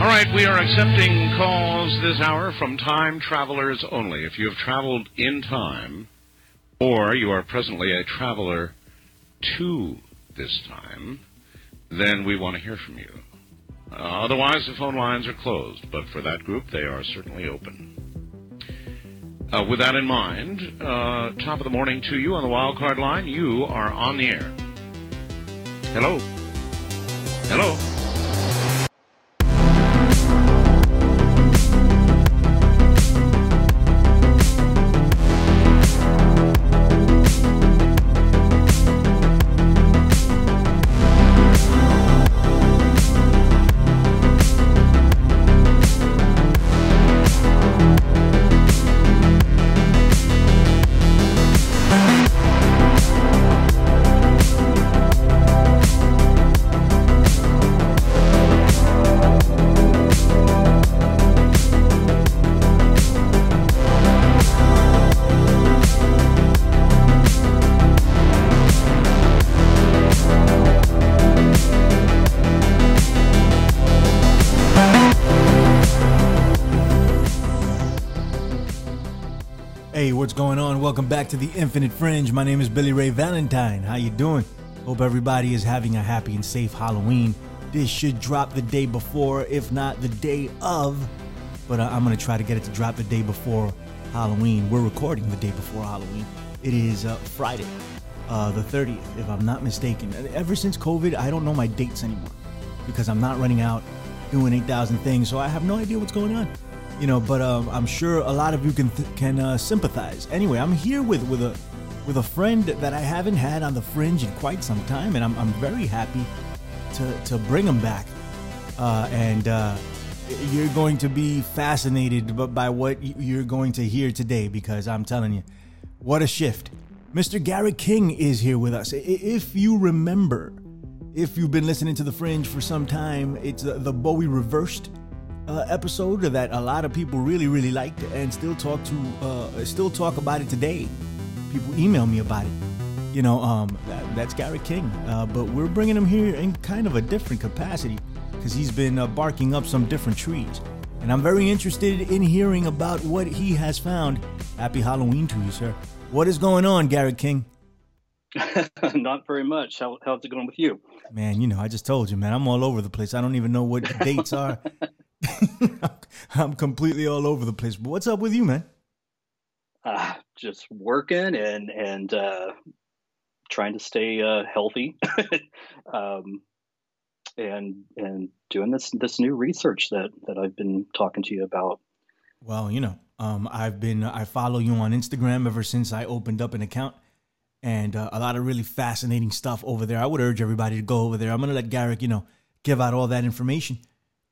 All right, we are accepting calls this hour from time travelers only. If you have traveled in time, or you are presently a traveler to this time, then we want to hear from you. Uh, otherwise, the phone lines are closed, but for that group, they are certainly open. Uh, with that in mind, uh, top of the morning to you on the wild card line. You are on the air. Hello. Hello. Back to the Infinite Fringe. My name is Billy Ray Valentine. How you doing? Hope everybody is having a happy and safe Halloween. This should drop the day before, if not the day of. But uh, I'm gonna try to get it to drop the day before Halloween. We're recording the day before Halloween. It is uh, Friday, uh, the 30th, if I'm not mistaken. Ever since COVID, I don't know my dates anymore because I'm not running out doing 8,000 things, so I have no idea what's going on you know but um, i'm sure a lot of you can th- can uh, sympathize. Anyway i'm here with with a with a friend that i haven't had on the fringe in quite some time and i'm, I'm very happy to to bring him back. Uh, and uh, you're going to be fascinated by what you're going to hear today because i'm telling you what a shift. Mr garrick king is here with us. If you remember if you've been listening to the fringe for some time it's the bowie reversed uh, episode that a lot of people really really liked and still talk to uh, still talk about it today. People email me about it. You know um, that, that's Garrick King uh, but we're bringing him here in kind of a different capacity because he's been uh, barking up some different trees. And I'm very interested in hearing about what he has found. Happy Halloween to you sir. What is going on Garrick King? Not very much. How, how's it going with you? man you know I just told you man I'm all over the place. I don't even know what the dates are I'm completely all over the place. But what's up with you, man? Uh, just working and and uh, trying to stay uh, healthy, um, and and doing this this new research that that I've been talking to you about. Well, you know, um, I've been I follow you on Instagram ever since I opened up an account, and uh, a lot of really fascinating stuff over there. I would urge everybody to go over there. I'm gonna let Garrick, you know, give out all that information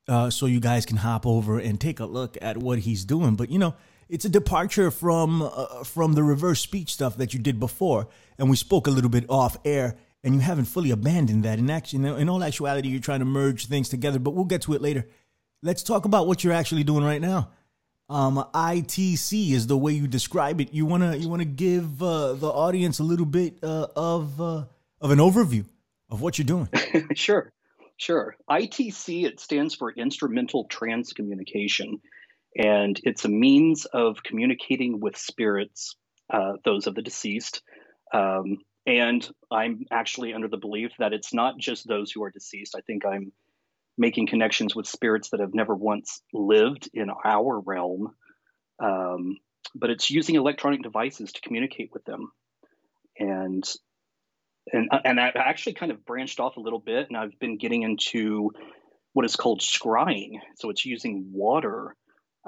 uh, so you guys can hop over and take a look at what he's doing. But you know, it's a departure from uh, from the reverse speech stuff that you did before, and we spoke a little bit off air. And you haven't fully abandoned that. In action, in all actuality, you're trying to merge things together. But we'll get to it later. Let's talk about what you're actually doing right now. Um, ITC is the way you describe it. You wanna you wanna give uh, the audience a little bit uh, of uh, of an overview of what you're doing. sure, sure. ITC it stands for Instrumental Transcommunication, and it's a means of communicating with spirits, uh, those of the deceased. Um, and I'm actually under the belief that it's not just those who are deceased. I think I'm making connections with spirits that have never once lived in our realm. Um, but it's using electronic devices to communicate with them. And and and I actually kind of branched off a little bit, and I've been getting into what is called scrying. So it's using water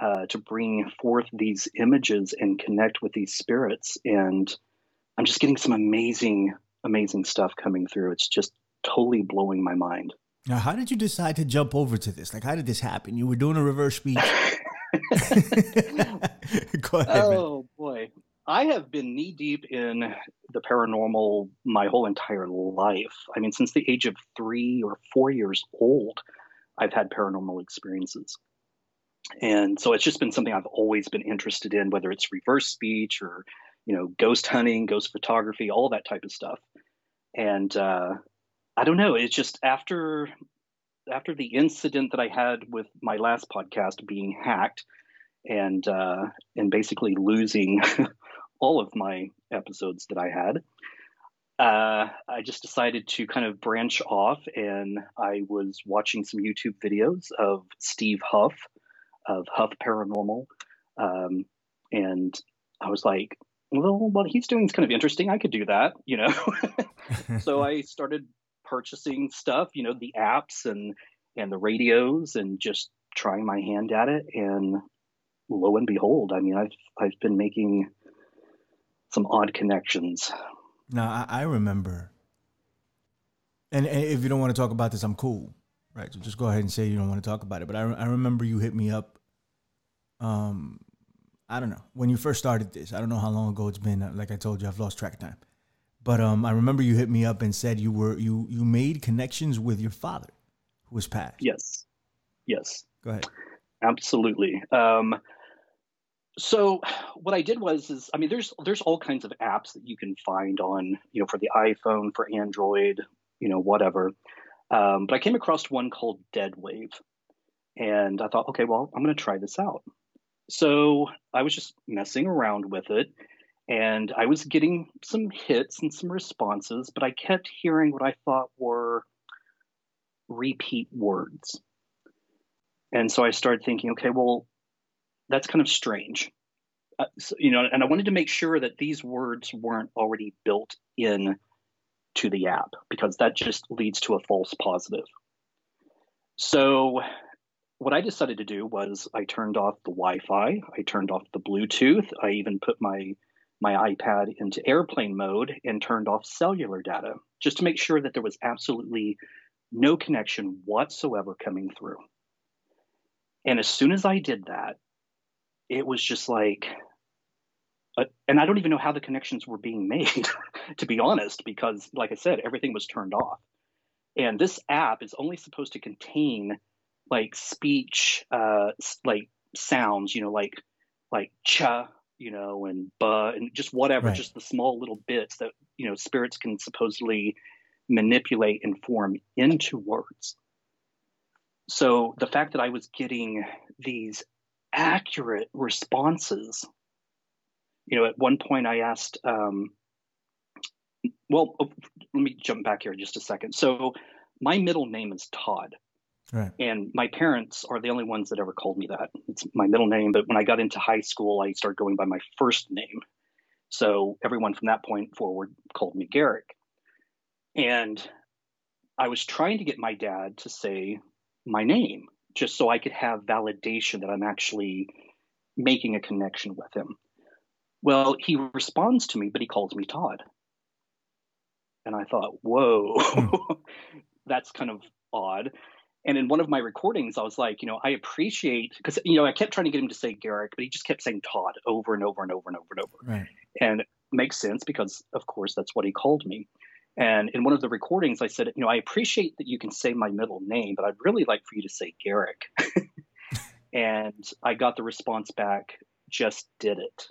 uh, to bring forth these images and connect with these spirits. And I'm just getting some amazing, amazing stuff coming through. It's just totally blowing my mind. Now, how did you decide to jump over to this? Like, how did this happen? You were doing a reverse speech. Go ahead, man. Oh boy. I have been knee deep in the paranormal my whole entire life. I mean, since the age of three or four years old, I've had paranormal experiences. And so it's just been something I've always been interested in, whether it's reverse speech or, you know, ghost hunting, ghost photography, all that type of stuff. And uh, I don't know, it's just after after the incident that I had with my last podcast being hacked and uh, and basically losing all of my episodes that I had, uh, I just decided to kind of branch off, and I was watching some YouTube videos of Steve Huff of Huff Paranormal, um, and I was like, well, what he's doing is kind of interesting. I could do that, you know. so I started purchasing stuff, you know, the apps and and the radios, and just trying my hand at it. And lo and behold, I mean, I've I've been making some odd connections. Now I, I remember, and, and, if you don't want to talk about this, I'm cool, right? So just go ahead and say you don't want to talk about it. But I, I remember you hit me up. Um, I don't know when you first started this. I don't know how long ago it's been. Like I told you, I've lost track of time. But um, I remember you hit me up and said you were you you made connections with your father, who was passed. Yes, yes. Go ahead. Absolutely. Um, so what I did was is I mean there's there's all kinds of apps that you can find on you know for the iPhone for Android you know whatever. Um, but I came across one called Deadwave and I thought okay well I'm going to try this out. So I was just messing around with it and I was getting some hits and some responses but I kept hearing what I thought were repeat words. And so I started thinking okay well that's kind of strange. Uh, so, you know, and I wanted to make sure that these words weren't already built in to the app because that just leads to a false positive. So what I decided to do was I turned off the Wi-Fi, I turned off the Bluetooth, I even put my my iPad into airplane mode and turned off cellular data just to make sure that there was absolutely no connection whatsoever coming through. And as soon as I did that, it was just like uh, and I don't even know how the connections were being made, to be honest, because, like I said, everything was turned off. And this app is only supposed to contain like speech, uh, like sounds, you know, like like cha, you know, and ba, and just whatever, right. just the small little bits that you know spirits can supposedly manipulate and form into words. So the fact that I was getting these accurate responses. You know, at one point I asked, um, well, oh, let me jump back here just a second. So, my middle name is Todd. Right. And my parents are the only ones that ever called me that. It's my middle name, but when I got into high school, I started going by my first name. So everyone from that point forward called me Garrick. And I was trying to get my dad to say my name just so I could have validation that I'm actually making a connection with him. Well, he responds to me, but he calls me Todd. And I thought, whoa, hmm. that's kind of odd. And in one of my recordings, I was like, you know, I appreciate because you know I kept trying to get him to say Garrick, but he just kept saying Todd over and over and over and over and over. Right. And it makes sense because, of course, that's what he called me. And in one of the recordings, I said, you know, I appreciate that you can say my middle name, but I'd really like for you to say Garrick. and I got the response back, just did it.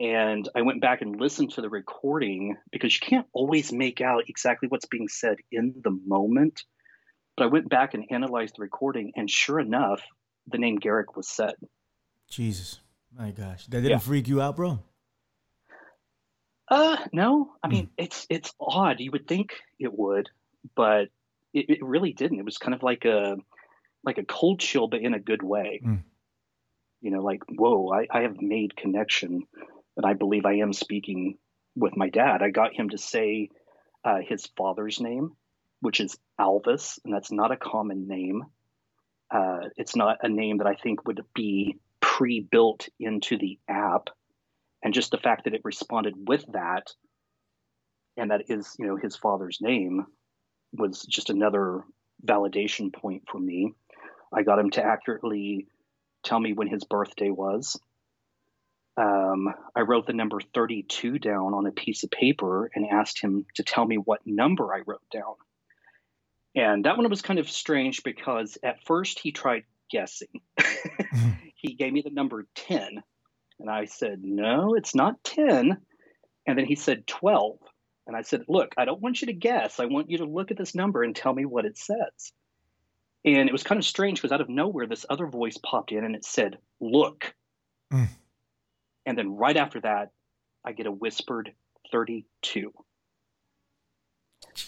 And I went back and listened to the recording because you can't always make out exactly what's being said in the moment. But I went back and analyzed the recording, and sure enough, the name Garrick was said. Jesus, my gosh, that didn't yeah. freak you out, bro? Uh, no. I mean, mm. it's it's odd. You would think it would, but it, it, really didn't. It was kind of like a like a cold chill, but in a good way. Mm. You know, like whoa, I, I have made connection, and I believe I am speaking with my dad. I got him to say uh, his father's name, which is Alvis, and that's not a common name. Uh, it's not a name that I think would be pre-built into the app and just the fact that it responded with that and that is you know his father's name was just another validation point for me. I got him to accurately tell me when his birthday was. Um, i wrote the number 32 down on a piece of paper and asked him to tell me what number i wrote down. And that one was kind of strange because at first he tried guessing. He gave me the number 10 and I said, No, it's not 10. And then he said 12. And I said, Look, I don't want you to guess. I want you to look at this number and tell me what it says. And it was kind of strange because out of nowhere, this other voice popped in and it said, Look. Mm. And then right after that, I get a whispered 32.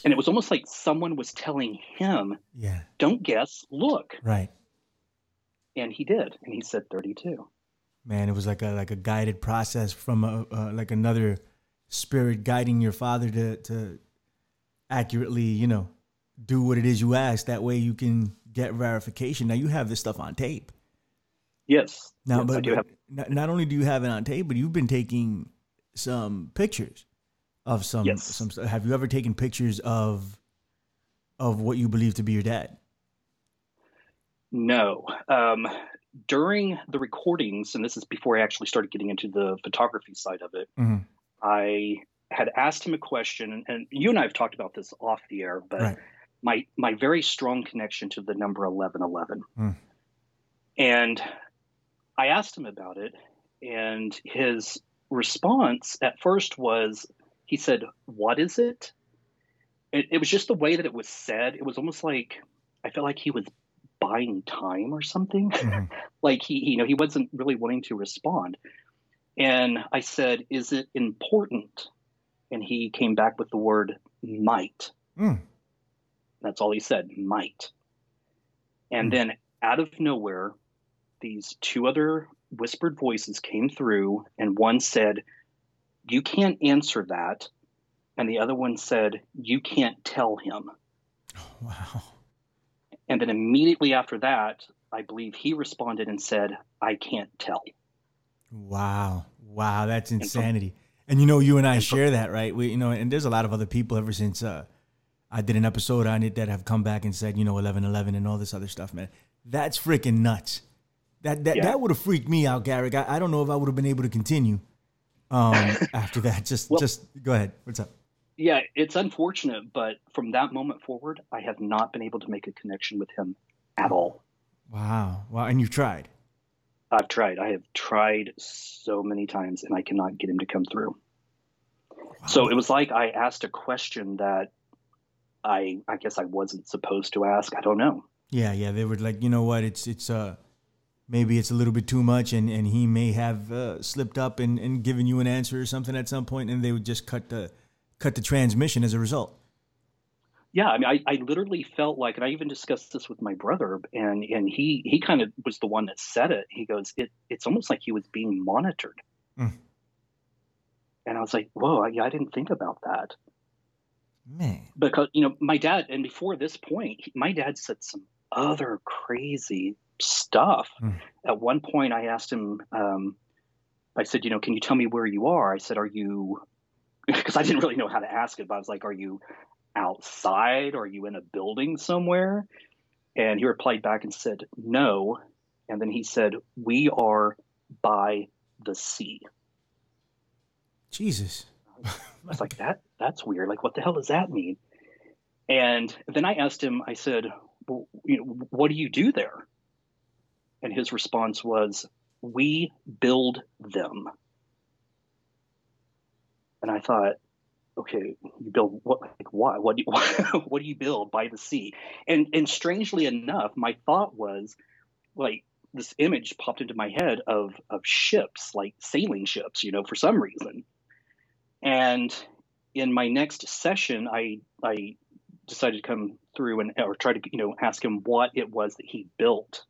And it was almost like someone was telling him, Yeah. Don't guess, look. Right. And he did. And he said 32. Man, it was like a like a guided process from a uh, like another spirit guiding your father to to accurately, you know, do what it is you ask. That way you can get verification. Now you have this stuff on tape. Yes. Now, yes, but, but not, not only do you have it on tape, but you've been taking some pictures of some Yes. some. Have you ever taken pictures of of what you believe to be your dad? No. Um, during the recordings, and this is before I actually started getting into the photography side of it, Mhm. I had asked him a question, and, you and I have talked about this off the air, but Right. my my very strong connection to the number eleven eleven, Hmm. and I asked him about it, and his response at first was, he said, "What is it?" It, it was just the way that it was said. It was almost like I felt like he was buying time or something. Mhm. like he, you know, he wasn't really wanting to respond. And I said, "Is it important?" And he came back with the word "might." Mm. That's all he said, "might." And Hmm. then out of nowhere, these two other whispered voices came through, and one said, "You can't answer that," and the other one said, "You can't tell him." Wow. And then immediately after that, I believe he responded and said, I can't tell. Wow. Wow, that's insanity. And you know, you and I and share that, right? We, you know, and there's a lot of other people ever since uh, I did an episode on it that have come back and said, you know, eleven eleven and all this other stuff, man. That's freaking nuts. That that Yeah. that would have freaked me out, Garrick. I, I don't know if I would have been able to continue um, after that. Just Well- just go ahead. What's up? Yeah, it's unfortunate, but from that moment forward, I have not been able to make a connection with him at all. Wow. Wow. And you've tried. I've tried. I have tried so many times, and I cannot get him to come through. So it was like I asked a question that I, I guess I wasn't supposed to ask. I don't know. Yeah, yeah. They were like, you know what? It's it's uh maybe it's a little bit too much, and and he may have uh, slipped up and and given you an answer or something at some point, and they would just cut the cut the transmission as a result. Yeah, I mean, I, I literally felt like, and I even discussed this with my brother, and and he he kind of was the one that said it. He goes, it it's almost like he was being monitored, Mm. and I was like, whoa, I, I didn't think about that Man, because you know my dad, and before this point, he- my dad said some other crazy stuff. Mm. At one point, I asked him, um, I said, you know, can you tell me where you are? I said, are you? Because I didn't really know how to ask it, but I was like, are you outside? Are you in a building somewhere? And he replied back and said, no. And then he said, we are by the sea. Jesus. I was like, that that's weird. Like, what the hell does that mean? And then I asked him, I said, well, you know, what do you do there? And his response was, we build them. And I thought, okay, you build what? Like why? What do you, what do you build by the sea? And and strangely enough, my thought was, like, this image popped into my head of of ships, like sailing ships, you know, for some reason. And in my next session, I I decided to come through and or try to you know ask him what it was that he built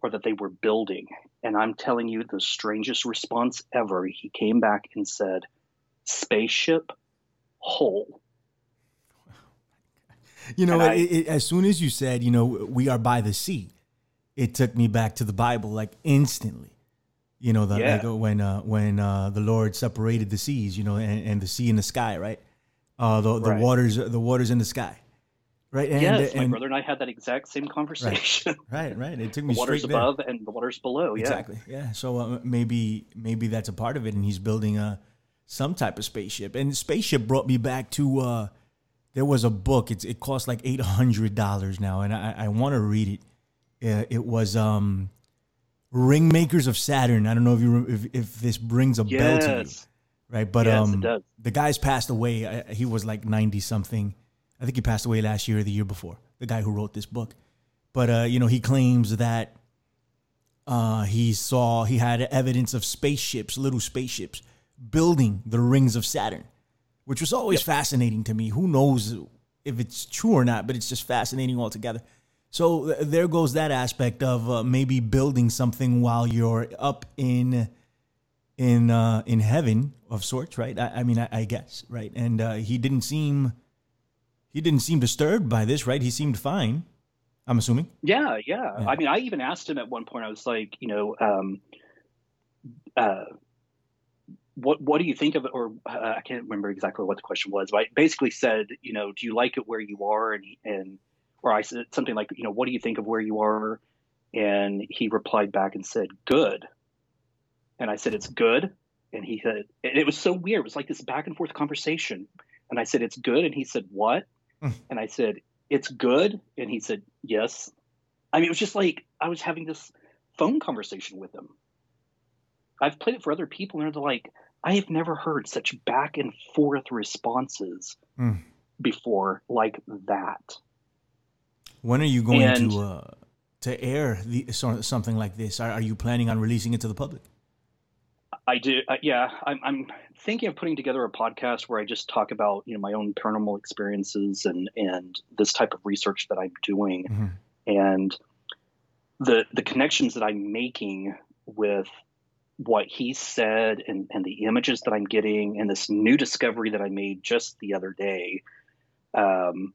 or that they were building. And I'm telling you, the strangest response ever. He came back and said, "Spaceship hole." You know, And it, I- it, as soon as you said, you know, we are by the sea, it took me back to the Bible like instantly. You know, the, Yeah. like uh, when uh, when uh, the Lord separated the seas, you know, and, and the sea and the sky, right? Uh, the the Right. waters, the waters in the sky, right? And, yes, my brother and I had that exact same conversation. Right, right. It took the me waters straight there. above and the waters below. Yeah. Exactly. Yeah. So uh, maybe maybe that's a part of it, and he's building a some type of spaceship. And spaceship brought me back to uh, there was a book. It's it cost like eight hundred dollars now, and I, I want to read it. Uh, it was um, Ringmakers of Saturn. I don't know if you if, if this brings a bell to you, right? But Yes, um, the guy's passed away. I, he was like ninety something. I think he passed away last year or the year before. The guy who wrote this book, but uh, you know he claims that uh, he saw he had evidence of spaceships, little spaceships, building the rings of Saturn, which was always yep. fascinating to me. Who knows if it's true or not, but it's just fascinating altogether. So there goes that aspect of uh, maybe building something while you're up in in uh, in heaven of sorts, right? I, I mean, I, I, guess, right? And uh, he didn't seem he didn't seem disturbed by this, right? He seemed fine. I'm assuming. Yeah, yeah, yeah. I mean, I even asked him at one point. I was like, you know, um, uh, what what do you think of it? Or uh, I can't remember exactly what the question was, but I basically said, you know, do you like it where you are? And and or I said something like, you know, what do you think of where you are? And he replied back and said, good. And I said, it's good. And he said, and it was so weird. It was like this back and forth conversation. And I said, it's good. And he said, what? Hmm. and I said, it's good. And he said, yes. I mean, it was just like I was having this phone conversation with him. I've played it for other people, and they're like, I have never heard such back and forth responses mm. before like that. When are you going and, to uh, to air the, something like this? Are, are, you planning on releasing it to the public? I do. Uh, yeah, I'm, I'm, thinking of putting together a podcast where I just talk about you know my own paranormal experiences and and this type of research that I'm doing, mm-hmm. and the the connections that I'm making with what he said and, and the images that I'm getting and this new discovery that I made just the other day, um,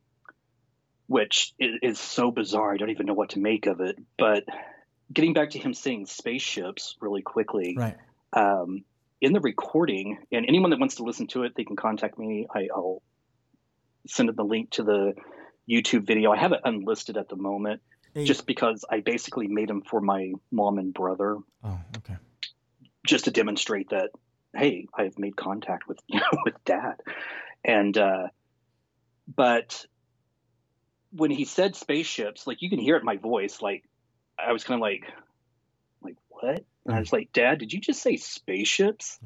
which is, is, so bizarre. I don't even know what to make of it. But getting back to him saying spaceships really quickly, right. Um, in the recording, and anyone that wants to listen to it, they can contact me. I, will send them the link to the YouTube video. I have it unlisted at the moment, hey. just because I basically made them for my mom and brother. Oh, okay just to demonstrate that hey i've made contact with you know with dad. And uh but when he said spaceships like you can hear it in my voice like i was kind of like like what? And i was like dad did you just say spaceships?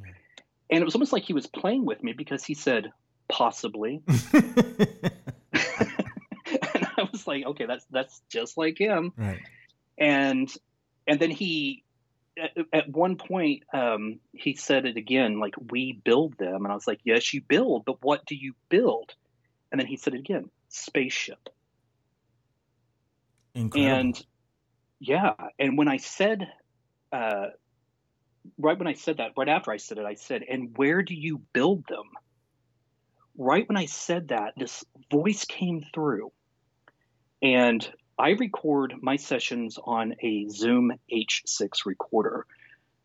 And it was almost like he was playing with me because he said possibly. And i was like okay that's that's just like him. Right. And and then he at, at one point um, he said it again like we build them. And i was like yes you build but what do you build? And then he said it again spaceship. Incredible. and yeah and when i said uh, right when i said that right after i said it i said and where do you build them? Right when i said that this voice came through. And I record my sessions on a Zoom H6 recorder.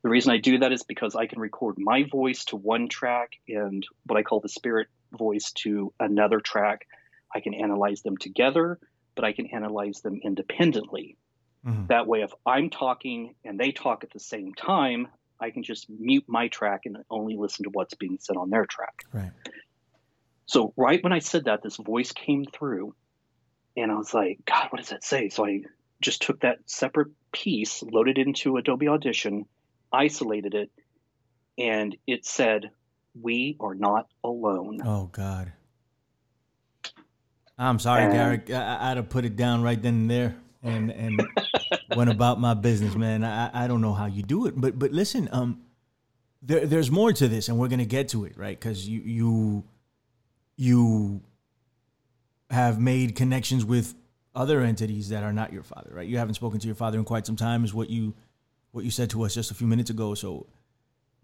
The reason I do that is because I can record my voice to one track and what I call the spirit voice to another track. I can analyze them together, but I can analyze them independently. Mm-hmm. That way, if I'm talking and they talk at the same time, I can just mute my track and only listen to what's being said on their track. Right. So, right when I said that, this voice came through and I was like, God, what does that say? So I just took that separate piece, loaded it into Adobe Audition, isolated it, and it said, We are not alone. Oh, God. I'm sorry, and, Garrick. I, would have put it down right then and there and, and went about my business, man. I, I don't know how you do it. But but listen, um, there, there's more to this, and we're going to get to it, right? Because you, you, you have made connections with other entities that are not your father, right? You haven't spoken to your father in quite some time, is what you what you said to us just a few minutes ago. So,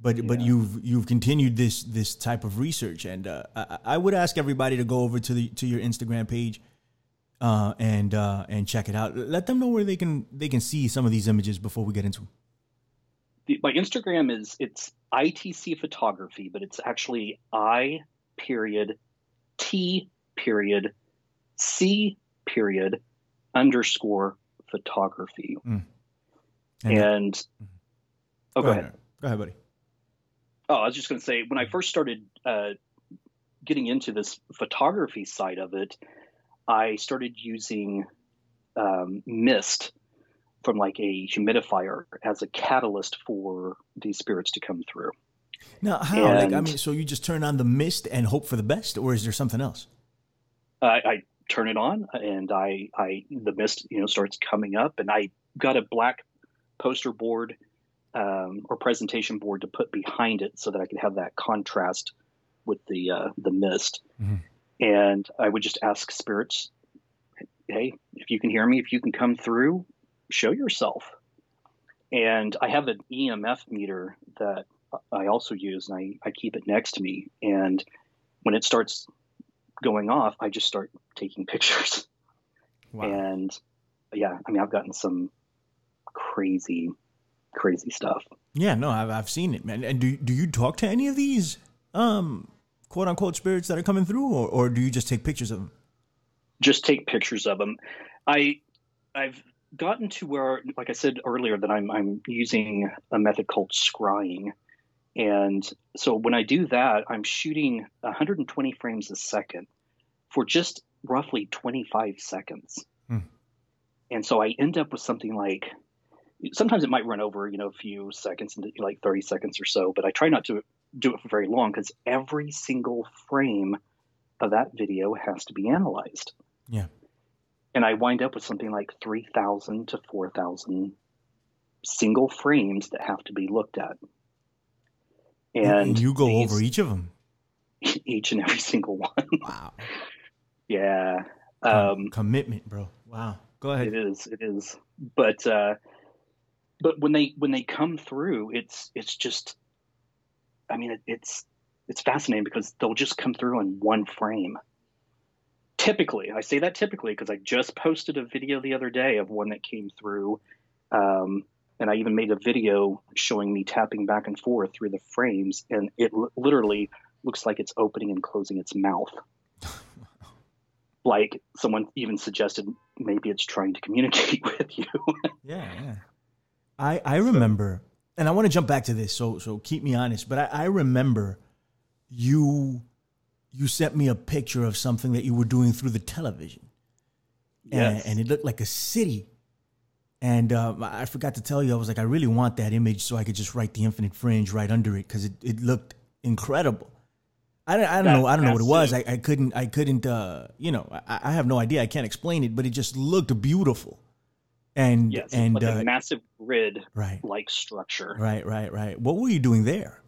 but yeah. but you've you've continued this this type of research, and uh, I, I, would ask everybody to go over to the to your Instagram page uh, and uh, and check it out. Let them know where they can they can see some of these images before we get into. Them. The, my Instagram is it's ITC photography, but it's actually I period T period C period underscore photography. Mm. And, and oh, go, go ahead. ahead. Go ahead, buddy. Oh, I was just going to say when I first started uh, getting into this photography side of it, I started using um, mist from like a humidifier as a catalyst for these spirits to come through. Now, how? And, like, I mean, so you just turn on the mist and hope for the best, or is there something else? I, I turn it on, and I, I the mist, you know, starts coming up, and I got a black poster board um, or presentation board to put behind it so that I could have that contrast with the uh, the mist. Mm-hmm. And I would just ask spirits, "Hey, if you can hear me, if you can come through, show yourself." And I have an EMF meter that I also use, and I, I keep it next to me. And when it starts going off, I just start taking pictures. Wow. And yeah, I mean, I've gotten some crazy, crazy stuff. Yeah, no, I've, I've seen it, man. And do, do you talk to any of these um, quote unquote spirits that are coming through, or, or do you just take pictures of them? Just take pictures of them. I, I've gotten to where, like I said earlier, that I'm, I'm using a method called scrying. And so when I do that, I'm shooting 120 frames a second for just roughly 25 seconds. Hmm. And so I end up with something like sometimes it might run over, you know, a few seconds into like 30 seconds or so, but I try not to do it for very long because every single frame of that video has to be analyzed. Yeah. And I wind up with something like 3,000 to 4,000 single frames that have to be looked at. And, you go these, over each of them? Each and every single one. Wow. yeah. Um, commitment, bro. Wow. Go ahead. It is. It is. But uh, but when they when they come through, it's it's just, I mean, it, it's it's fascinating because they'll just come through in one frame. Typically, I say that typically because I just posted a video the other day of one that came through, um, and I even made a video showing me tapping back and forth through the frames, and it l- literally looks like it's opening and closing its mouth. like someone even suggested maybe it's trying to communicate with you. yeah, yeah. I I remember, and I want to jump back to this, so so keep me honest. But I, I remember you you sent me a picture of something that you were doing through the television, yes. and, and it looked like a city. And um, I forgot to tell you, I was like, I really want that image so I could just write the Infinite Fringe right under it because it, it looked incredible. I don't, I don't know. I don't know what it was. I, I couldn't. I couldn't. Uh, you know, I, I, have no idea. I can't explain it, but it just looked beautiful and yes, and like uh, a massive grid right like structure right right right what were you doing there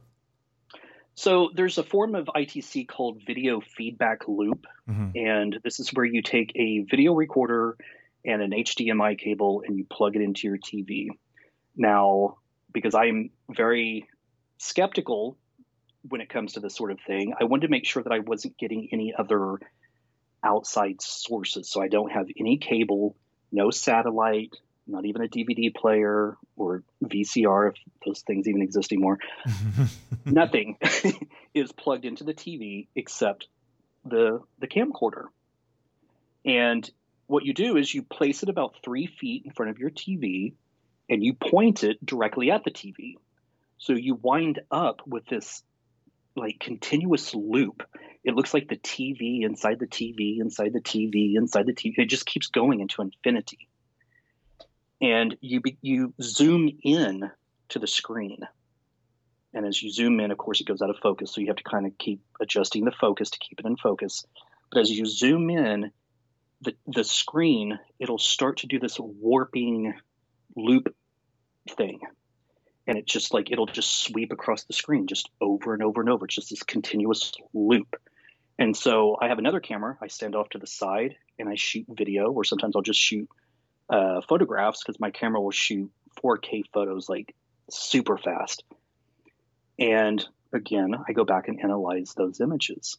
so there's a form of itc called video feedback loop mm-hmm. and this is where you take a video recorder and an hdmi cable and you plug it into your tv now because i'm very skeptical when it comes to this sort of thing i wanted to make sure that i wasn't getting any other outside sources so i don't have any cable no satellite, not even a DVD player or VCR, if those things even exist anymore. Nothing is plugged into the TV except the the camcorder. And what you do is you place it about three feet in front of your TV and you point it directly at the TV. So you wind up with this like continuous loop. It looks like the TV inside the TV inside the TV inside the TV. It just keeps going into infinity. And you you zoom in to the screen. And as you zoom in, of course, it goes out of focus. So you have to kind of keep adjusting the focus to keep it in focus. But as you zoom in, the, the screen, it'll start to do this warping loop thing and it's just like it'll just sweep across the screen just over and over and over. It's just this continuous loop. And so I have another camera. I stand off to the side and I shoot video, or sometimes I'll just shoot uh, photographs because my camera will shoot 4K photos like super fast. And again, I go back and analyze those images.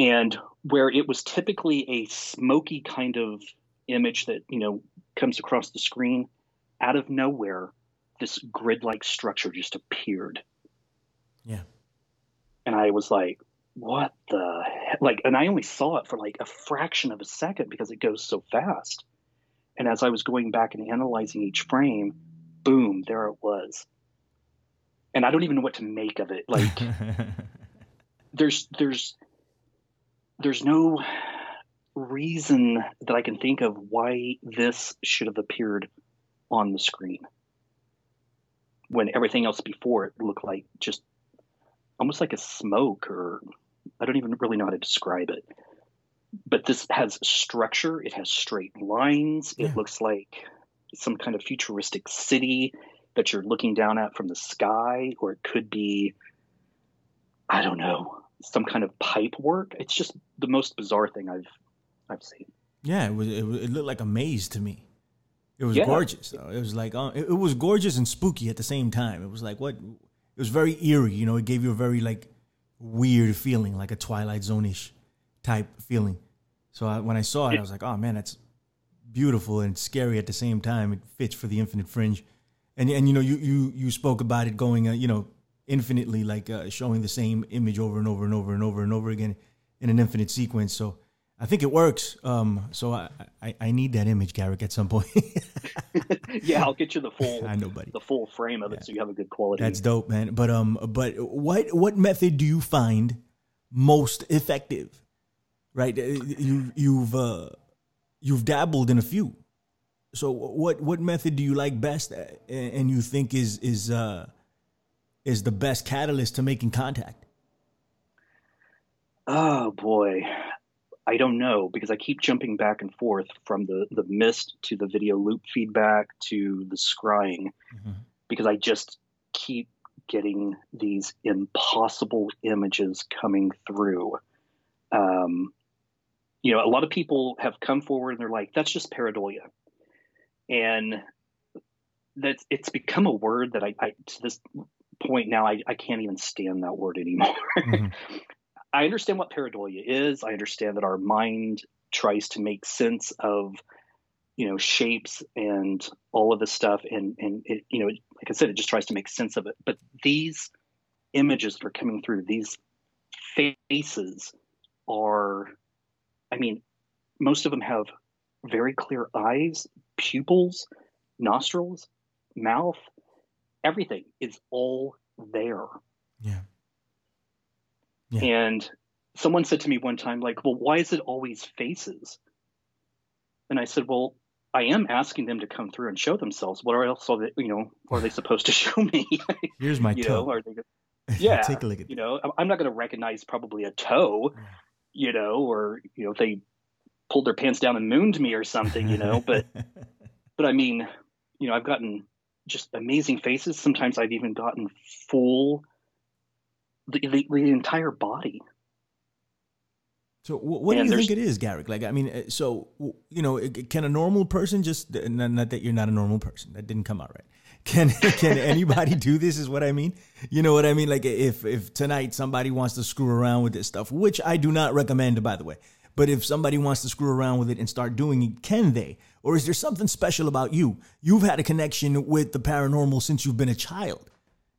And where it was typically a smoky kind of image that, you know, comes across the screen, out of nowhere, this grid like structure just appeared. Yeah. And I was like, what the heck? Like, and I only saw it for like a fraction of a second because it goes so fast. And as I was going back and analyzing each frame, boom, there it was. And I don't even know what to make of it. Like, there's, there's, there's no reason that I can think of why this should have appeared on the screen when everything else before it looked like just almost like a smoke or I don't even really know how to describe it. but this has structure. It has straight lines. It looks like some kind of futuristic city that you're looking down at from the sky, or it could be, I don't know, some kind of pipe work. It's just the most bizarre thing I've I've seen. Yeah, it was. It, it looked like a maze to me. It was Yeah. gorgeous. though. It was like uh, it, it was gorgeous and spooky at the same time. It was like what? It was very eerie. You know, it gave you a very like weird feeling, like a Twilight Zone-ish type feeling. So I, when I saw it, I was like, oh man, that's beautiful and scary at the same time. It fits for the Infinite Fringe, and and you know you you you spoke about it going uh, you know infinitely like uh, showing the same image over and over and over and over and over again in an infinite sequence. So I think it works. Um, so I, I I need that image, Garrick, at some point. yeah, I'll get you the full I know, buddy. the full frame of it so you have a good quality. That's dope, man. But um, but what what method do you find most effective? Right, Uh, you you've uh, you've dabbled in a few. So what what method do you like best, uh, and you think is is uh, is the best catalyst to making contact? Oh boy. I don't know because I keep jumping back and forth from the, the mist to the video loop feedback to the scrying Mhm. because I just keep getting these impossible images coming through. Um, you know, a lot of people have come forward and they're like, that's just pareidolia. And that's it's become a word that I, I to this point now I, I can't even stand that word anymore. Mhm. I understand what pareidolia is. I understand that our mind tries to make sense of, you know, shapes and all of this stuff, and and it, you know, like I said, it just tries to make sense of it. But these images that are coming through, these faces, are, I mean, most of them have very clear eyes, pupils, nostrils, mouth. Everything is all there. Yeah. Yeah. And someone said to me one time, like, well, why is it always faces? And I said, well, I am asking them to come through and show themselves. What else are they, you know, are they supposed to show me? Here's my you toe. know, are they, yeah, take a look at you know, I'm- not going to recognize probably a toe, you know, or, you know, if they pulled their pants down and mooned me or something, you know, but, but I mean, you know, I've gotten just amazing faces. Sometimes I've even gotten full, the, the, the entire body. So wh- what do you think it is, Garrick? Like, I mean, uh, so you know, can a normal person just uh, not, not that you're not a normal person that didn't come out right? Can can anybody do this? Is what I mean. You know what I mean? Like, if if tonight somebody wants to screw around with this stuff, which I do not recommend, by the way. But if somebody wants to screw around with it and start doing it, can they? Or is there something special about you? You've had a connection with the paranormal since you've been a child.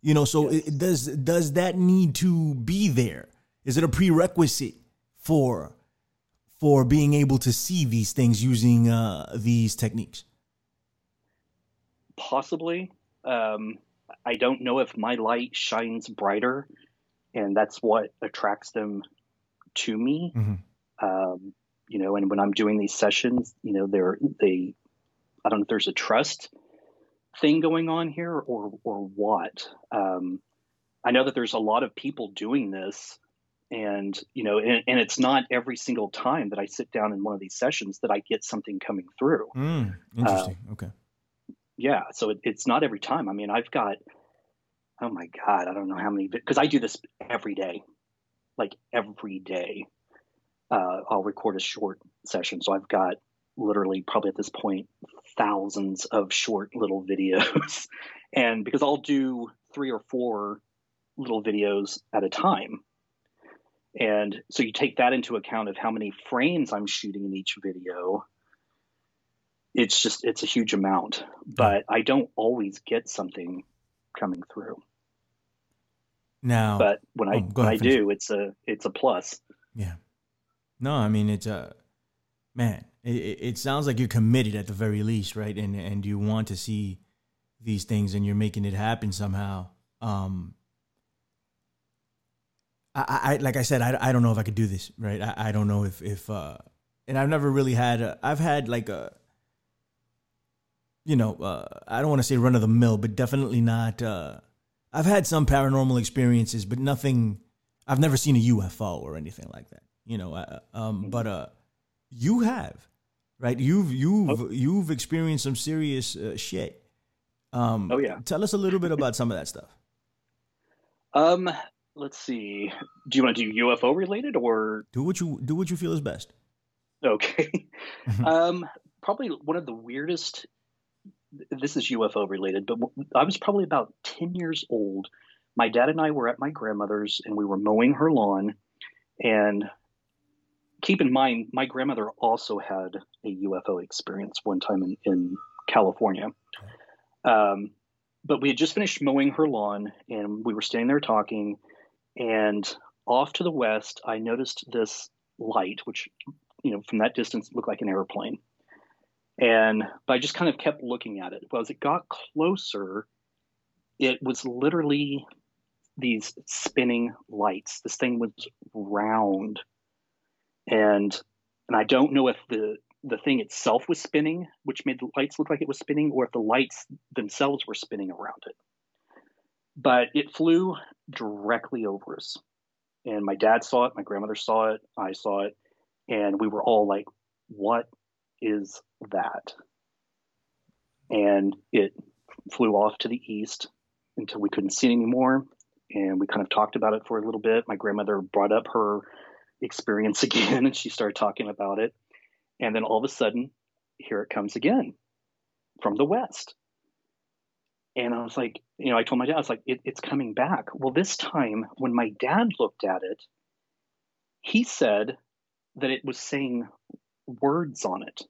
You know, so it, does does that need to be there? Is it a prerequisite for for being able to see these things using uh, these techniques? possibly. Um, I don't know if my light shines brighter, and that's what attracts them to me. Mhm. Um, you know, and when I'm doing these sessions, you know, they're they, I don't know if there's a trust thing going on here or or what. Um, I know that there's a lot of people doing this, and you know, and, and it's not every single time that I sit down in one of these sessions that I get something coming through Mm, interesting. okay. yeah so it, it's not every time i mean i've got oh my god i don't know how many because i do this every day like every day uh, i'll record a short session. So i've got literally probably at this point thousands of short little videos. And because i'll do three or four little videos at a time. And so you take that into account of how many frames i'm shooting in each video. It's just it's a huge amount. But i don't always get something coming through. Now, but when i oh, go when i do it's a it's a plus. Yeah. No, I mean it's uh, man, it, it sounds like you're committed at the very least, right? And and you want to see these things, and you're making it happen somehow. Um, I, I like I said, I, I don't know if I could do this, right? I, I don't know if if uh, and I've never really had a, I've had like a you know, uh, I don't want to say run of the mill, but definitely not. Uh, I've had some paranormal experiences, but nothing. I've never seen a UFO or anything like that. You know, uh, um, but uh, you have, right? You've you've oh. you've experienced some serious uh, shit. Um, oh yeah. Tell us a little bit about some of that stuff. Um, let's see. Do you want to do UFO related or do what you do what you feel is best? Okay. Mm-hmm. um, probably one of the weirdest. This is UFO related, but I was probably about ten years old. My dad and I were at my grandmother's, and we were mowing her lawn. And keep in mind, my grandmother also had a UFO experience one time in, in California. Um, but we had just finished mowing her lawn, and we were standing there talking and off to the west, I noticed this light, which, you know, from that distance looked like an airplane. And but I just kind of kept looking at it. Well, as it got closer, it was literally these spinning lights. This thing was round. And and I don't know if the the thing itself was spinning, which made the lights look like it was spinning, or if the lights themselves were spinning around it but it flew directly over us. And my dad saw it, my grandmother saw it, I saw it, and we were all like, what is that? And it flew off to the east until we couldn't see it anymore. And we kind of talked about it for a little bit. My grandmother brought up her experience again and she started talking about it. And then all of a sudden, here it comes again from the west. And I was like, you know, I told my dad, I was like, it, it's coming back. Well, this time when my dad looked at it, he said that it was saying words on it.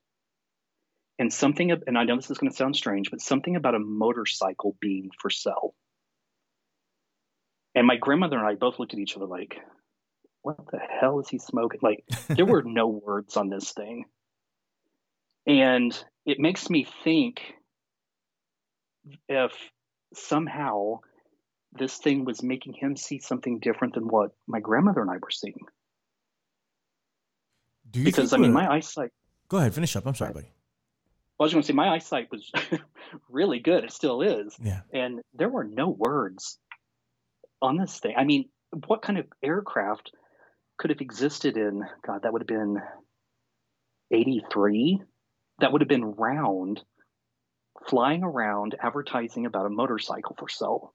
And something, and I know this is going to sound strange, but something about a motorcycle being for sale. And my grandmother and I both looked at each other like, what the hell is he smoking? Like, there were no words on this thing. And it makes me think if somehow this thing was making him see something different than what my grandmother and I were seeing. Do you see? Because I mean, my eyesight. Go ahead, finish up. I'm sorry, buddy. Well, I was going to say my eyesight was really good. It still is. Yeah. And there were no words on this thing. I mean, what kind of aircraft could have existed in? God, that would have been 83. That would have been round flying around advertising about a motorcycle for sale.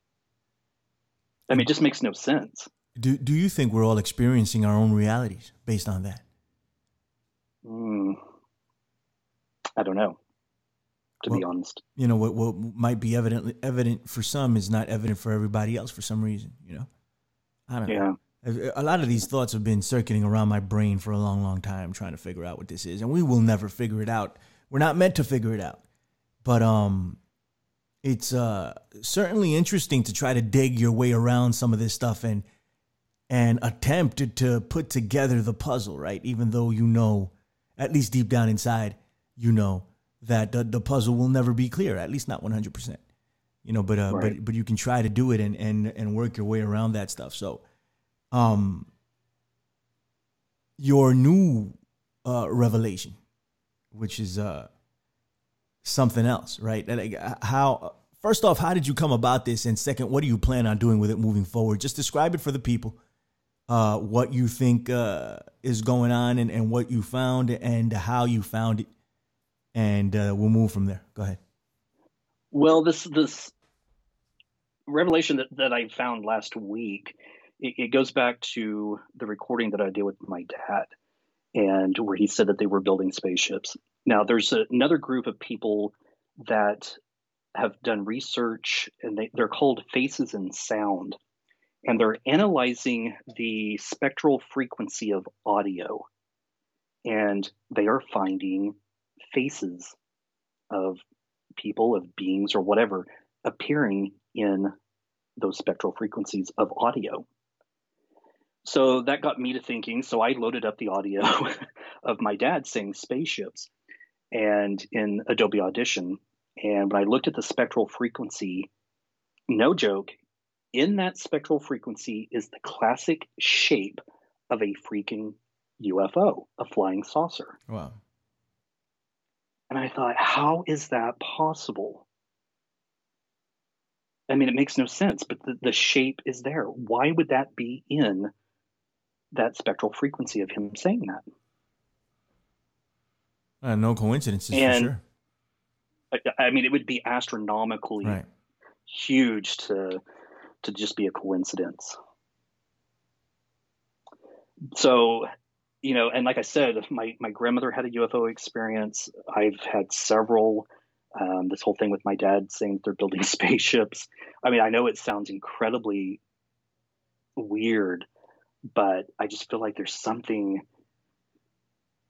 I mean, it just makes no sense. Do Do you think we're all experiencing our own realities based on that? Mm, I don't know. To well, be honest, you know what what might be evident evident for some is not evident for everybody else for some reason. You know, I don't yeah. know. A lot of these thoughts have been circulating around my brain for a long, long time, trying to figure out what this is, and we will never figure it out. We're not meant to figure it out. But um, it's uh, certainly interesting to try to dig your way around some of this stuff and and attempt to, to put together the puzzle, right? Even though you know, at least deep down inside, you know that the, the puzzle will never be clear, at least not 100%. You know, but uh, right. but but you can try to do it and and and work your way around that stuff. So, um, your new uh, revelation, which is uh, something else, right? Like How first off, how did you come about this, and second, what do you plan on doing with it moving forward? Just describe it for the people. Uh, what you think uh, is going on, and, and what you found, and how you found it, and uh, we'll move from there. Go ahead. Well, this this revelation that, that I found last week, it, it goes back to the recording that I did with my dad, and where he said that they were building spaceships now, there's another group of people that have done research, and they, they're called Faces and Sound, and they're analyzing the spectral frequency of audio, and they are finding faces of people, of beings, or whatever appearing in those spectral frequencies of audio. So that got me to thinking. So I loaded up the audio of my dad saying spaceships and in Adobe Audition. And when I looked at the spectral frequency, no joke, in that spectral frequency is the classic shape of a freaking UFO, a flying saucer. Wow. And I thought, how is that possible? I mean, it makes no sense, but the, the shape is there. Why would that be in that spectral frequency of him saying that? Uh, no coincidences and, for sure. I, I, mean, it would be astronomically right. huge to to just be a coincidence. So, you know, and like I said, my my grandmother had a UFO experience. I've had several. Um, this whole thing with my dad saying they're building spaceships. I mean, I know it sounds incredibly weird, but I just feel like there's something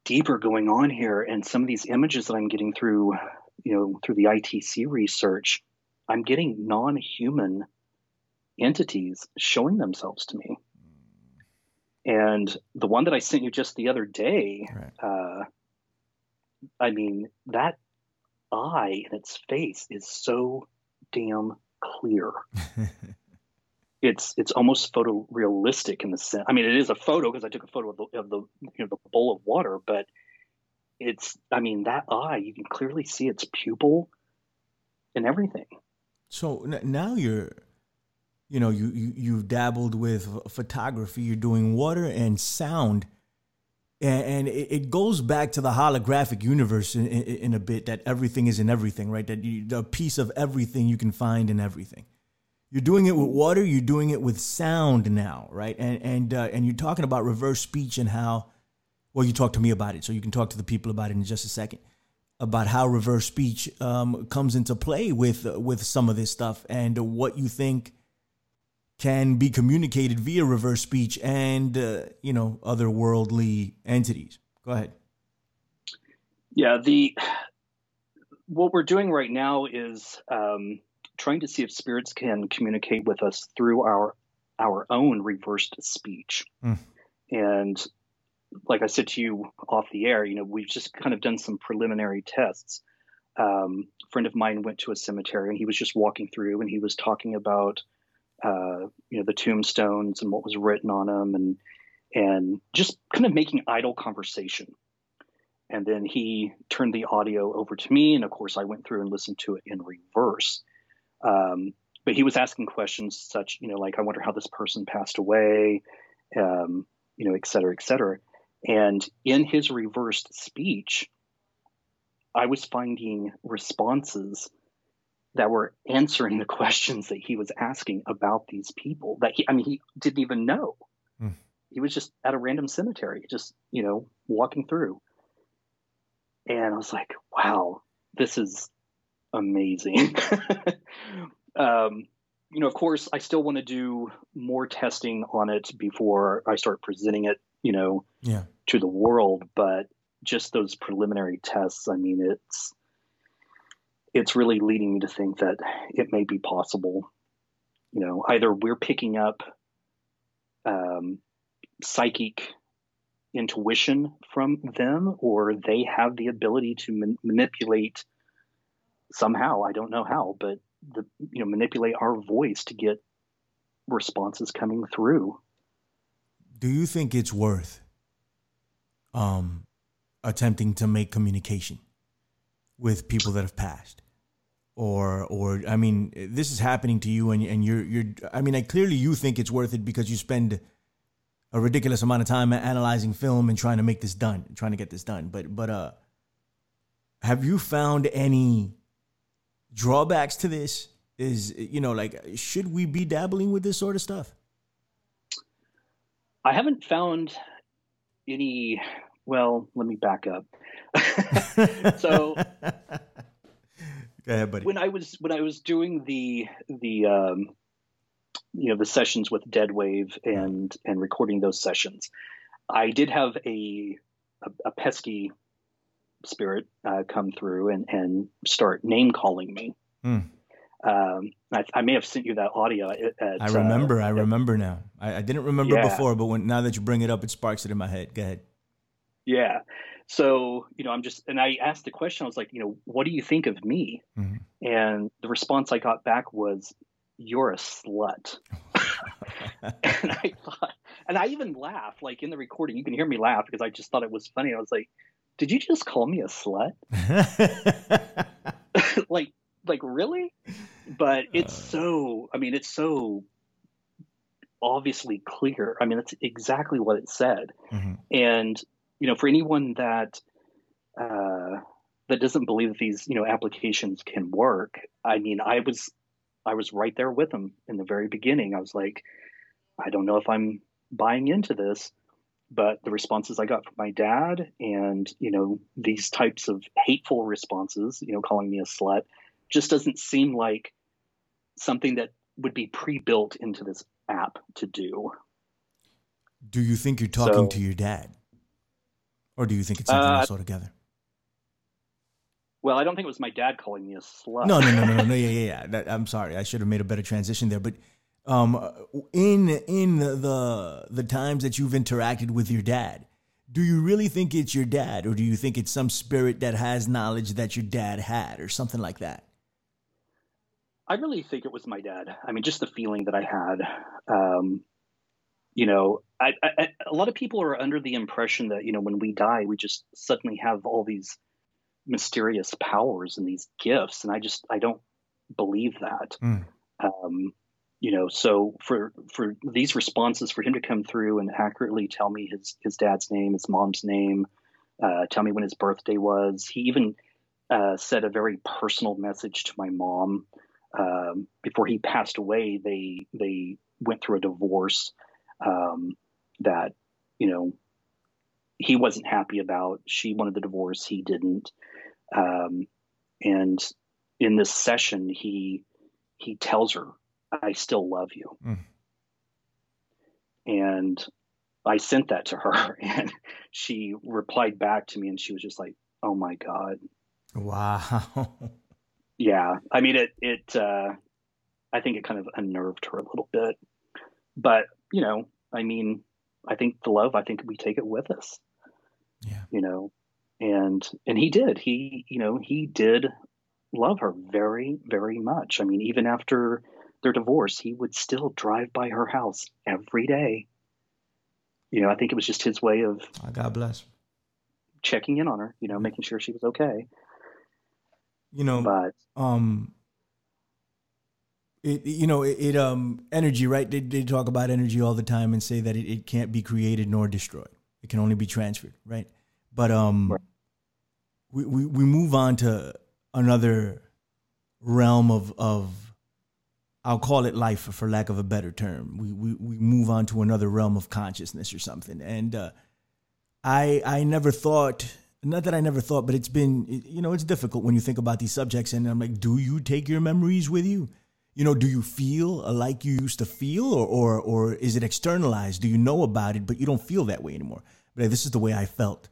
deeper going on here. And some of these images that I'm getting through, you know, through the ITC research, I'm getting non-human entities showing themselves to me. And the one that I sent you just the other day, right. uh, I mean, that eye in its face is so damn clear. it's it's almost photorealistic in the sense. I mean, it is a photo because I took a photo of the, of the you know the bowl of water, but it's I mean that eye you can clearly see its pupil and everything. So now you're, you know, you, you you've dabbled with photography. You're doing water and sound, and, and it, it, goes back to the holographic universe in, in, in, a bit. That everything is in everything, right? That you, the piece of everything you can find in everything. You're doing it with water. You're doing it with sound now, right? And and uh, and you're talking about reverse speech and how. Well, you talk to me about it, so you can talk to the people about it in just a second. About how reverse speech um, comes into play with uh, with some of this stuff and what you think can be communicated via reverse speech and uh, you know other worldly entities. Go ahead. Yeah, the what we're doing right now is um, trying to see if spirits can communicate with us through our our own reversed speech. Mm. And like I said to you off the air, you know, we've just kind of done some preliminary tests. Um, a friend of mine went to a cemetery and he was just walking through and he was talking about, uh, you know, the tombstones and what was written on them and and just kind of making idle conversation. And then he turned the audio over to me, and of course, I went through and listened to it in reverse. Um, but he was asking questions such, you know, like, I wonder how this person passed away, um, you know, et cetera, et cetera. And in his reversed speech, I was finding responses that were answering the questions that he was asking about these people that he, I mean, he didn't even know. Mm. He was just at a random cemetery, just, you know, walking through. And I was like, wow, this is amazing. um, you know, of course, I still want to do more testing on it before I start presenting it, you know, yeah. to the world. But just those preliminary tests, I mean, it's it's really leading me to think that it may be possible. You know, either we're picking up um, psychic intuition from them, or they have the ability to man- manipulate somehow i don't know how but the you know manipulate our voice to get responses coming through. Do you think it's worth um attempting to make communication with people that have passed? Or or I mean this is happening to you and and you're you're I mean I clearly you think it's worth it because you spend a ridiculous amount of time analyzing film and trying to make this done trying to get this done. But but uh have you found any drawbacks to this is you know like should we be dabbling with this sort of stuff? I haven't found any well let me back up. So go ahead buddy. when i was when i was doing the the um you know the sessions with dead wave and and recording those sessions i did have a a, a pesky spirit uh, come through and, and start name calling me. Mm. Um, I, I, may have sent you that audio. At, at, I remember. Uh, I remember now. I, I didn't remember yeah. before, but when now that you bring it up, it sparks it in my head. Go ahead. Yeah. So you know, I'm just, and I asked the question. I was like, you know, what do you think of me? Mm-hmm. And the response I got back was, "You're a slut." and I thought, and I even laughed, like in the recording. You can hear me laugh because I just thought it was funny. I was like, did you just call me a slut? like, like really? But it's uh, so, I mean, it's so obviously clear. I mean, that's exactly what it said. Mm-hmm. And, you know, for anyone that uh, that doesn't believe that these you know applications can work. I mean, I was I was right there with them in the very beginning. I was like, I don't know if I'm buying into this, but the responses I got from my dad and you know these types of hateful responses, you know, calling me a slut, just doesn't seem like something that would be pre-built into this app to do. Do you think you're talking so, to your dad? Or do you think it's something uh, else altogether? Well, I don't think it was my dad calling me a slut. No, no, no, no, no, no yeah, yeah, yeah. I'm sorry. I should have made a better transition there. But um, in in the the times that you've interacted with your dad, do you really think it's your dad, or do you think it's some spirit that has knowledge that your dad had, or something like that? I really think it was my dad. I mean, just the feeling that I had. Um, you know, I, I, a lot of people are under the impression that you know when we die, we just suddenly have all these mysterious powers and these gifts, and I just I don't believe that. Mm. Um, you know, so for for these responses, for him to come through and accurately tell me his his dad's name, his mom's name, uh, tell me when his birthday was. He even uh, said a very personal message to my mom um, before he passed away. They they went through a divorce um, that you know he wasn't happy about. She wanted the divorce, he didn't. Um, and in this session, he he tells her, "I still love you." Mm. And I sent that to her, and she replied back to me, and she was just like, "Oh my god!" Wow. yeah, I mean it. It. Uh, I think it kind of unnerved her a little bit, but you know, I mean, I think the love. I think we take it with us. Yeah. You know, and and he did he you know he did love her very very much i mean even after their divorce he would still drive by her house every day. You know i think it was just his way of oh, god bless. checking in on her you know making sure she was okay. You know but um it, you know it, it, um energy right? They, they talk about energy all the time and say that it, it can't be created nor destroyed. It can only be transferred right? But um, right. we, we we move on to another realm of of I'll call it life for lack of a better term. We we we move on to another realm of consciousness or something. And uh, I I never thought not that I never thought, but it's been you know it's difficult when you think about these subjects. And I'm like, do you take your memories with you? You know, do you feel like you used to feel, or or or is it externalized? Do you know about it, but you don't feel that way anymore? But this is the way I felt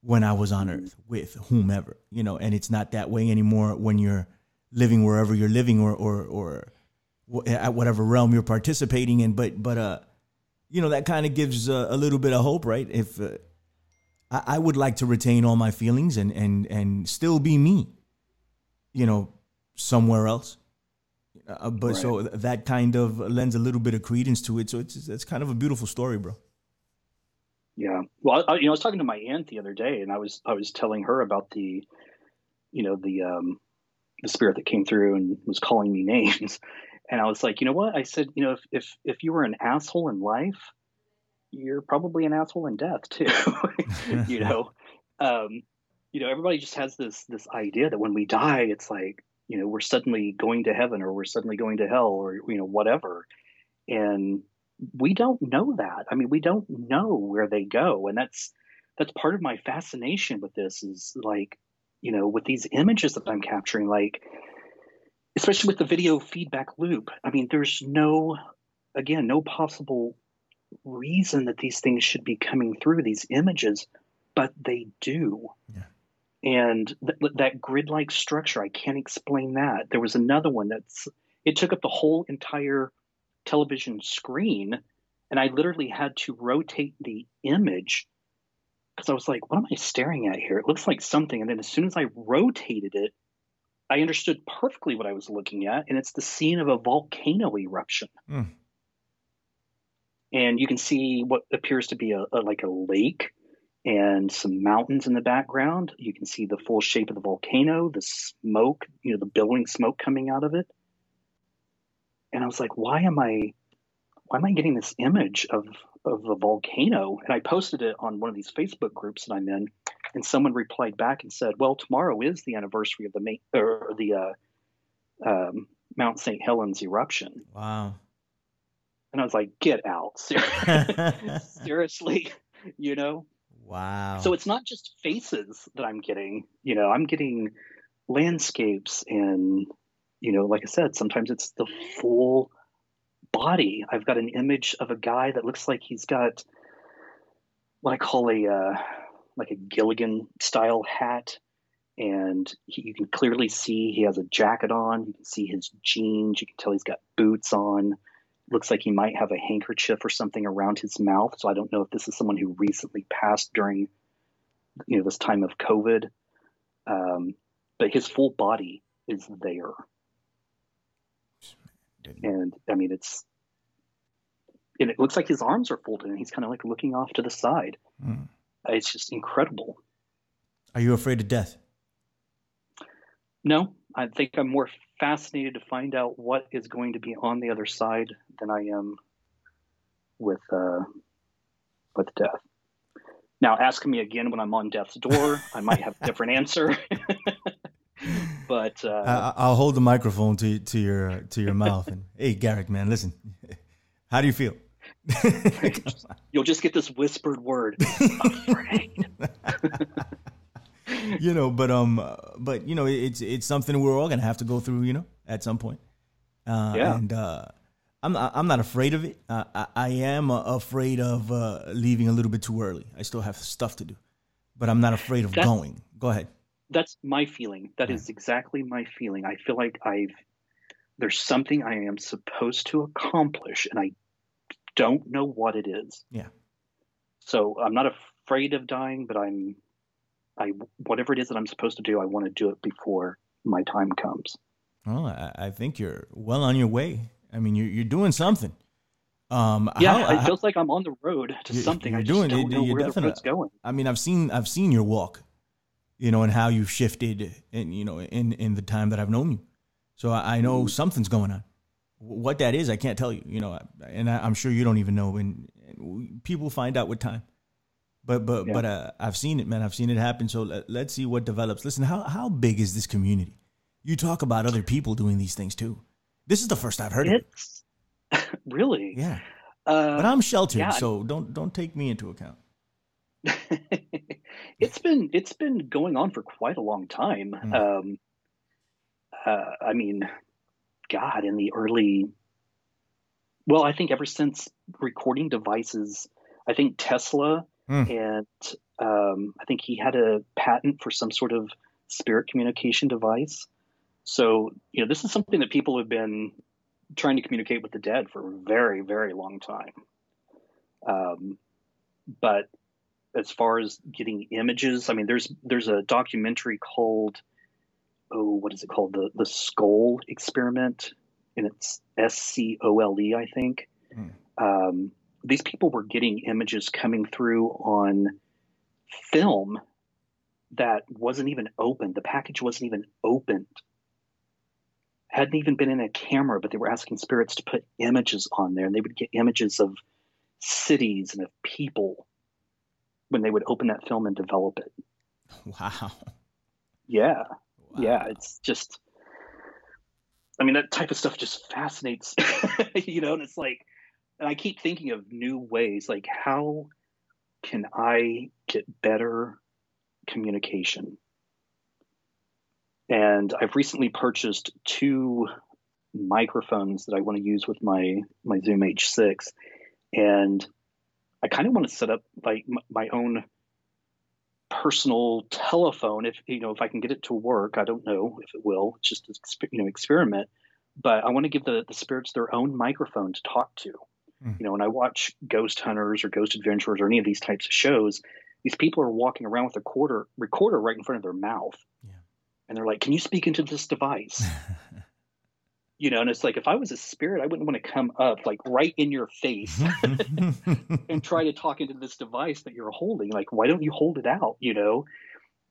when I was on earth with whomever, you know, and it's not that way anymore when you're living wherever you're living or, or, or at whatever realm you're participating in. But, but, uh, you know, that kind of gives uh, a little bit of hope, right? If, uh, I, I would like to retain all my feelings and, and, and still be me, you know, somewhere else. Uh, but right. so that kind of lends a little bit of credence to it. So it's, it's kind of a beautiful story, bro. Yeah. Well, I, you know, I was talking to my aunt the other day, and I was I was telling her about the, you know, the um, the spirit that came through and was calling me names, and I was like, you know what? I said, you know, if if if you were an asshole in life, you're probably an asshole in death too. you know, um, you know, everybody just has this this idea that when we die, it's like you know we're suddenly going to heaven or we're suddenly going to hell or you know whatever, and we don't know that. I mean, we don't know where they go, and that's that's part of my fascination with this is like, you know, with these images that I'm capturing, like especially with the video feedback loop. I mean, there's no again, no possible reason that these things should be coming through these images, but they do. Yeah. And th- that grid-like structure, I can't explain that. There was another one that's it took up the whole entire television screen and I literally had to rotate the image because I was like, what am I staring at here? It looks like something. And then as soon as I rotated it, I understood perfectly what I was looking at, and it's the scene of a volcano eruption. Mm. And you can see what appears to be a, a, like a lake and some mountains in the background. You can see the full shape of the volcano, the smoke, you know, the billowing smoke coming out of it and I was like, why am I why am I getting this image of of a volcano? And I posted it on one of these Facebook groups that I'm in, and someone replied back and said, "Well, tomorrow is the anniversary of the Ma- or the uh, um, Mount St. Helens eruption." Wow. And I was like, "Get out, seriously." you know. Wow. So it's not just faces that I'm getting. You know, I'm getting landscapes and you know, like I said, sometimes it's the full body. I've got an image of a guy that looks like he's got what I call a uh, like a Gilligan style hat, and he, you can clearly see he has a jacket on. You can see his jeans. You can tell he's got boots on. Looks like he might have a handkerchief or something around his mouth. So I don't know if this is someone who recently passed during you know this time of COVID. Um, but his full body is there. And I mean, it's and it looks like his arms are folded and he's kind of like looking off to the side. Mm. It's just incredible. Are you afraid of death? No, I think I'm more fascinated to find out what is going to be on the other side than I am with uh, with death. Now, ask me again when I'm on death's door. I might have a different answer. but uh, I, will hold the microphone to to your to your mouth and hey, Garrick, man, listen. How do you feel? You'll just get this whispered word. You know, but um, but you know, it's it's something we're all gonna have to go through. You know, at some point. Uh, yeah. And uh, I'm not, I'm not afraid of it. Uh, I, I am uh, afraid of uh, leaving a little bit too early. I still have stuff to do, but I'm not afraid of that's, going. Go ahead. That's my feeling. That yeah. is exactly my feeling. I feel like I've there's something I am supposed to accomplish, and I don't know what it is. Yeah. So I'm not afraid of dying, but I'm I whatever it is that I'm supposed to do, I want to do it before my time comes. Well, I, I think you're well on your way. I mean, you're you're doing something. Um, yeah, how, it feels like I'm on the road to you're, something. You're I just doing, don't know where the road's going. I mean, I've seen I've seen your walk, you know, and how you've shifted, and you know, in in the time that I've known you. So I, I know mm-hmm. something's going on. What that is, I can't tell you. You know, and I, am sure you don't even know. And, and people find out with time. But but yeah. but uh, I've seen it, man. I've seen it happen. So let, let's see what develops. Listen, how how big is this community? You talk about other people doing these things too. This is the first I've heard it's, of it. really? Yeah. Uh, but I'm sheltered, yeah, so don't don't take me into account. it's been it's been going on for quite a long time. Mm. Um, uh, I mean, God, in the early, well, I think ever since recording devices, I think Tesla mm. and um, I think he had a patent for some sort of spirit communication device. So, you know, this is something that people have been trying to communicate with the dead for a very, very long time. Um, but as far as getting images, I mean, there's there's a documentary called oh, what is it called? The the Scole experiment, and it's S C O L E, I think. Hmm. Um, these people were getting images coming through on film that wasn't even opened. The package wasn't even opened. Hadn't even been in a camera, but they were asking spirits to put images on there, and they would get images of cities and of people when they would open that film and develop it. Wow. Yeah. Wow. Yeah, it's just I mean that type of stuff just fascinates you know, and it's like and I keep thinking of new ways like how can I get better communication? And I've recently purchased two microphones that I want to use with my my Zoom H6 and I kind of want to set up like my own personal telephone if you know if i can get it to work i don't know if it will it's just a you know experiment but i want to give the, the spirits their own microphone to talk to mm. you know when i watch ghost hunters or ghost adventurers or any of these types of shows these people are walking around with a quarter recorder right in front of their mouth yeah. and they're like can you speak into this device you know and it's like if i was a spirit i wouldn't want to come up like right in your face and try to talk into this device that you're holding like why don't you hold it out you know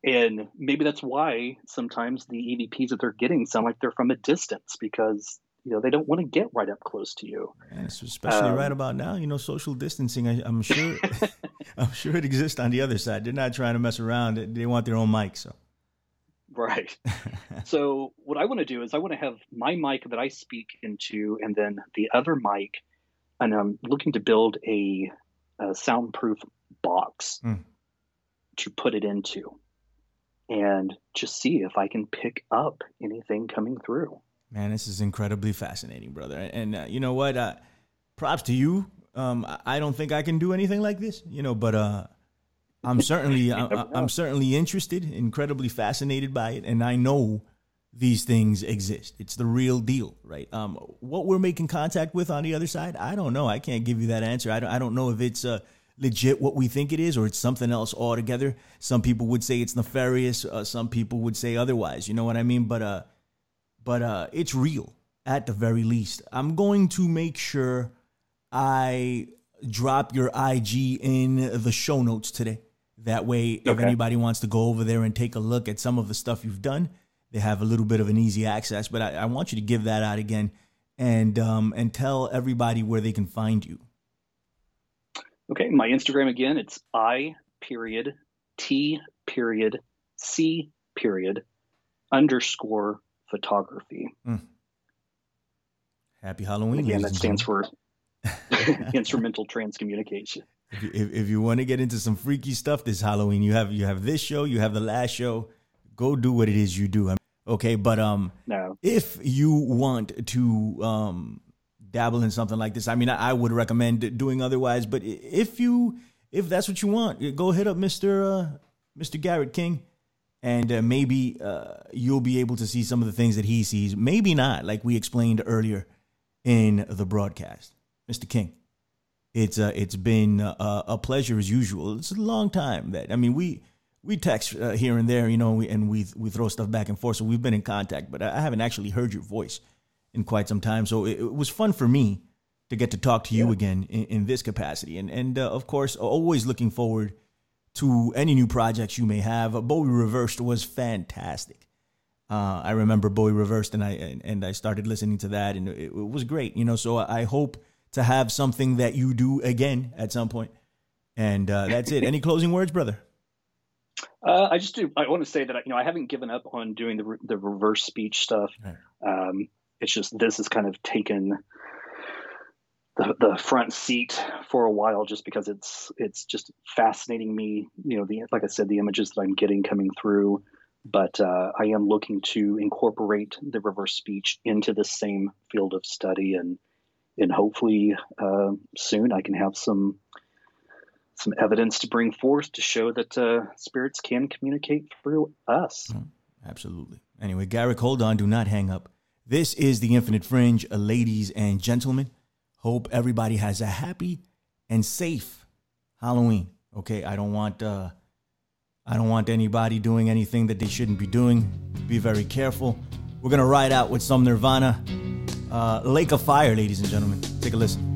and maybe that's why sometimes the evps that they're getting sound like they're from a distance because you know they don't want to get right up close to you. And especially um, right about now, you know, social distancing. I, am sure, I'm sure it exists on the other side. They're not trying to mess around. They want their own mic, so. Right. so what I want to do is I want to have my mic that I speak into, and then the other mic, and I'm looking to build a, a soundproof box mm. to put it into, and just see if I can pick up anything coming through. Man, this is incredibly fascinating, brother. And uh, you know what? Uh, props to you. Um, I don't think I can do anything like this, you know, but uh, I'm certainly I, I'm certainly interested, incredibly fascinated by it, and I know these things exist. It's the real deal, right? Um, what we're making contact with on the other side, I don't know. I can't give you that answer. I don't, I don't know if it's uh, legit what we think it is or it's something else altogether. Some people would say it's nefarious. Uh, some people would say otherwise. You know what I mean? But uh, but uh, it's real at the very least. I'm going to make sure I drop your IG in the show notes today. That way, if anybody wants to go over there and take a look at some of the stuff you've done, they have a little bit of an easy access. But I, I want you to give that out again and um, and tell everybody where they can find you. Okay, my Instagram again. It's I period T period C period underscore photography. Mm. Happy Halloween. again, that stands for instrumental transcommunication. If you, if, if you want to get into some freaky stuff this Halloween, you have you have this show, you have the last show. Go do what it is you do. Okay, but um, no. if you want to um dabble in something like this, I mean, I, I would recommend doing otherwise. But if you if that's what you want, go hit up Mister uh, Mister Garrick King and uh, maybe uh, you'll be able to see some of the things that he sees. Maybe not, like we explained earlier in the broadcast. Mr. King, it's uh, it's been uh, a pleasure as usual. It's a long time that I mean we we text uh, here and there, you know, and we we throw stuff back and forth. So we've been in contact, but I haven't actually heard your voice in quite some time. So it, it was fun for me to get to talk to you yeah. again in, in, this capacity, and and uh, of course, always looking forward to any new projects you may have. Bowie Reversed was fantastic. Uh, I remember Bowie Reversed, and I and I started listening to that, and it, it, was great. You know, so I hope to have something that you do again at some point. And uh, that's it. Any closing words, brother? Uh, I just do. I want to say that you know I haven't given up on doing the the reverse speech stuff. Um, it's just this has kind of taken the, the front seat for a while just because it's it's just fascinating me you know the like i said the images that i'm getting coming through but uh, i am looking to incorporate the reverse speech into the same field of study and and hopefully uh, soon i can have some some evidence to bring forth to show that uh, spirits can communicate through us mm, absolutely anyway garrick hold on do not hang up this is the infinite fringe ladies and gentlemen Hope everybody has a happy and safe Halloween. Okay, I don't want uh, I don't want anybody doing anything that they shouldn't be doing. Be very careful. We're gonna ride out with some Nirvana. Uh, Lake of Fire, ladies and gentlemen. Take a listen.